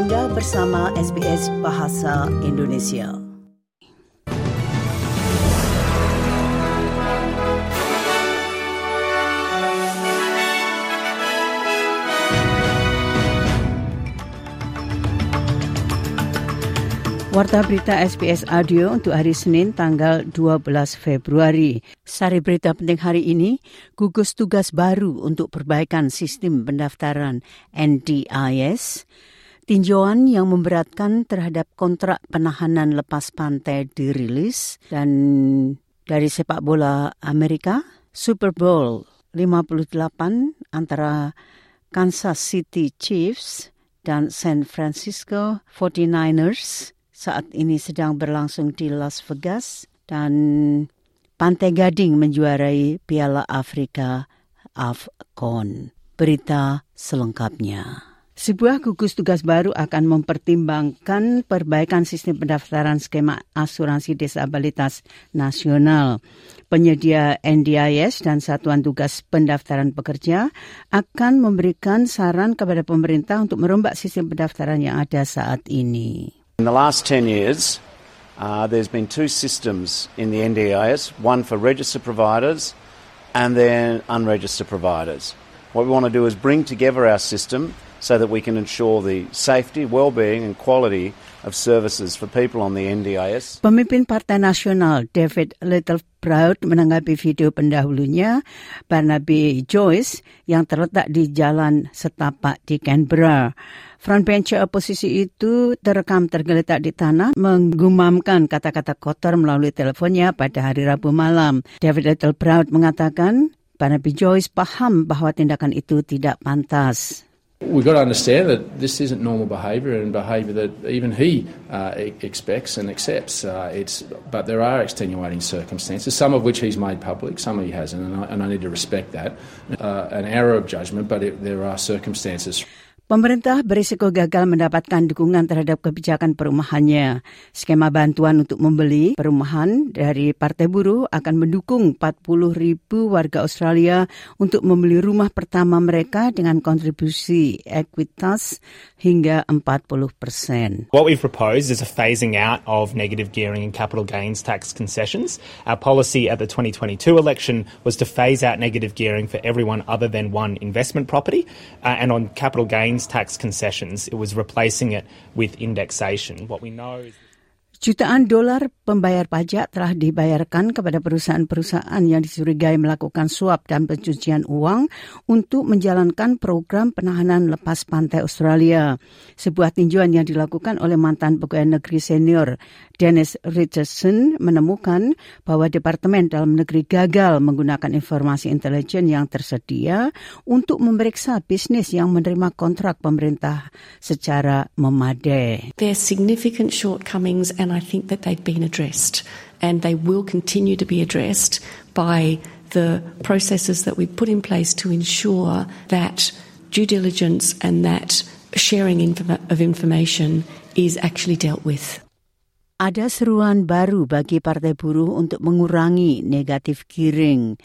Anda bersama SBS Bahasa Indonesia. Warta berita SBS Audio untuk hari Senin tanggal 12 Februari. Sari berita penting hari ini, gugus tugas baru untuk perbaikan sistem pendaftaran NDIS, tinjauan yang memberatkan terhadap kontrak penahanan lepas pantai dirilis, dan dari sepak bola Amerika, Super Bowl 58 antara Kansas City Chiefs dan San Francisco 49ers saat ini sedang berlangsung di Las Vegas dan Pantai Gading menjuarai Piala Afrika AFCON. Berita selengkapnya. Sebuah gugus tugas baru akan mempertimbangkan perbaikan sistem pendaftaran skema asuransi disabilitas nasional. Penyedia NDIS dan Satuan Tugas Pendaftaran Pekerja akan memberikan saran kepada pemerintah untuk merombak sistem pendaftaran yang ada saat ini. In the last 10 years, uh, there's been two systems in the NDIS, one for registered providers and then unregistered providers. What we want to do is bring together our system so that we can ensure the safety, well-being and quality of services for people on the NDIS. Pemimpin Partai Nasional David Little Proud menanggapi video pendahulunya Barnaby Joyce yang terletak di Jalan Setapak di Canberra. Front bencher oposisi itu terekam tergeletak di tanah menggumamkan kata-kata kotor melalui teleponnya pada hari Rabu malam. David Little Proud mengatakan Barnaby Joyce paham bahwa tindakan itu tidak pantas. We've got to understand that this isn't normal behaviour and behaviour that even he uh, expects and accepts. Uh, it's, but there are extenuating circumstances, some of which he's made public, some he hasn't, and I, and I need to respect that. Uh, an error of judgment, but it, there are circumstances. Pemerintah berisiko gagal mendapatkan dukungan terhadap kebijakan perumahannya. Skema bantuan untuk membeli perumahan dari Partai Buruh akan mendukung 40 ribu warga Australia untuk membeli rumah pertama mereka dengan kontribusi ekuitas hingga 40 persen. What we've proposed is a phasing out of negative gearing and capital gains tax concessions. Our policy at the 2022 election was to phase out negative gearing for everyone other than one investment property. Uh, and on capital gains tax concessions. It was replacing it with indexation. What we know is Jutaan dolar pembayar pajak telah dibayarkan kepada perusahaan-perusahaan yang dicurigai melakukan suap dan pencucian uang untuk menjalankan program penahanan lepas pantai Australia. Sebuah tinjauan yang dilakukan oleh mantan pegawai negeri senior Dennis Richardson menemukan bahwa Departemen Dalam Negeri gagal menggunakan informasi intelijen yang tersedia untuk memeriksa bisnis yang menerima kontrak pemerintah secara memadai. There significant shortcomings and I think that they've been addressed and they will continue to be addressed by the processes that we put in place to ensure that due diligence and that sharing of information is actually dealt with. Ada seruan baru bagi Partai Buruh untuk mengurangi negatif giring.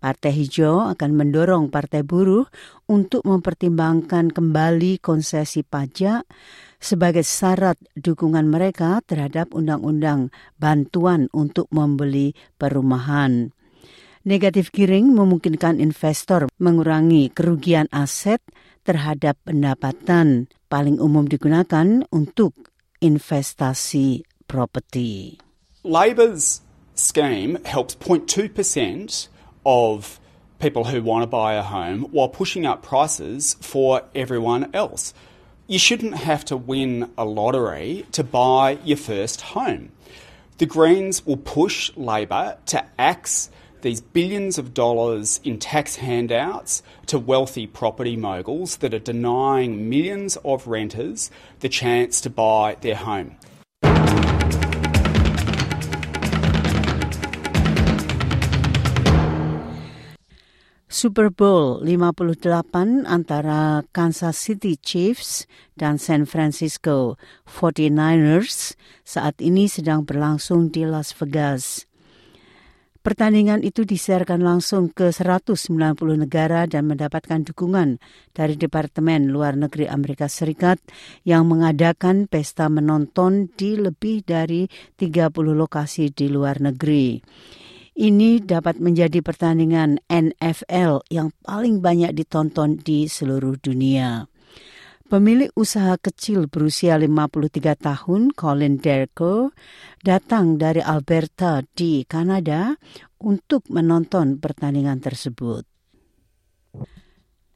Partai Hijau akan mendorong Partai Buruh untuk mempertimbangkan kembali konsesi pajak sebagai syarat dukungan mereka terhadap undang-undang bantuan untuk membeli perumahan. Negatif giring memungkinkan investor mengurangi kerugian aset terhadap pendapatan paling umum digunakan untuk investasi property. Labor's scheme helps 0.2% of people who want to buy a home while pushing up prices for everyone else. You shouldn't have to win a lottery to buy your first home. The Greens will push Labor to axe these billions of dollars in tax handouts to wealthy property moguls that are denying millions of renters the chance to buy their home. Super Bowl 58 antara Kansas City Chiefs dan San Francisco 49ers saat ini sedang berlangsung di Las Vegas. Pertandingan itu disiarkan langsung ke 190 negara dan mendapatkan dukungan dari Departemen Luar Negeri Amerika Serikat yang mengadakan pesta menonton di lebih dari 30 lokasi di luar negeri. Ini dapat menjadi pertandingan NFL yang paling banyak ditonton di seluruh dunia. Pemilik usaha kecil berusia 53 tahun, Colin Derko, datang dari Alberta di Kanada untuk menonton pertandingan tersebut.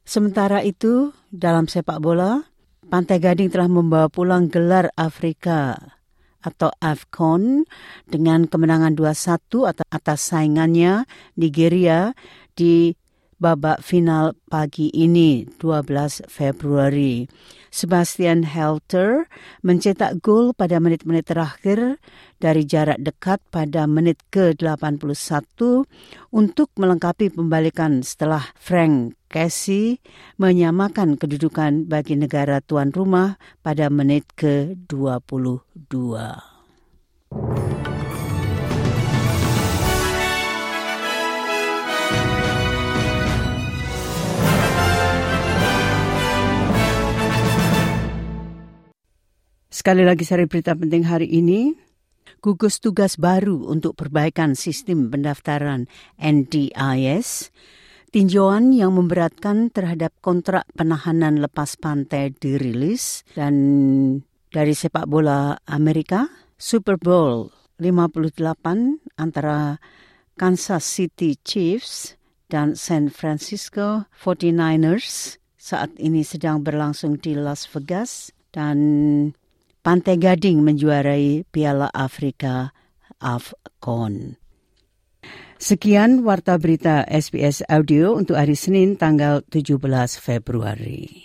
Sementara itu, dalam sepak bola, Pantai Gading telah membawa pulang gelar Afrika atau AFCON dengan kemenangan 2-1 atas saingannya Nigeria di babak final pagi ini 12 Februari. Sebastian Helter mencetak gol pada menit-menit terakhir dari jarak dekat pada menit ke-81 untuk melengkapi pembalikan setelah Frank Casey menyamakan kedudukan bagi negara tuan rumah pada menit ke-22. Sekali lagi seri berita penting hari ini. Gugus tugas baru untuk perbaikan sistem pendaftaran NDIS, tinjauan yang memberatkan terhadap kontrak penahanan lepas pantai dirilis dan dari sepak bola Amerika, Super Bowl 58 antara Kansas City Chiefs dan San Francisco 49ers saat ini sedang berlangsung di Las Vegas dan Pantai Gading menjuarai Piala Afrika AFCON. Sekian warta berita SBS Audio untuk hari Senin tanggal 17 Februari.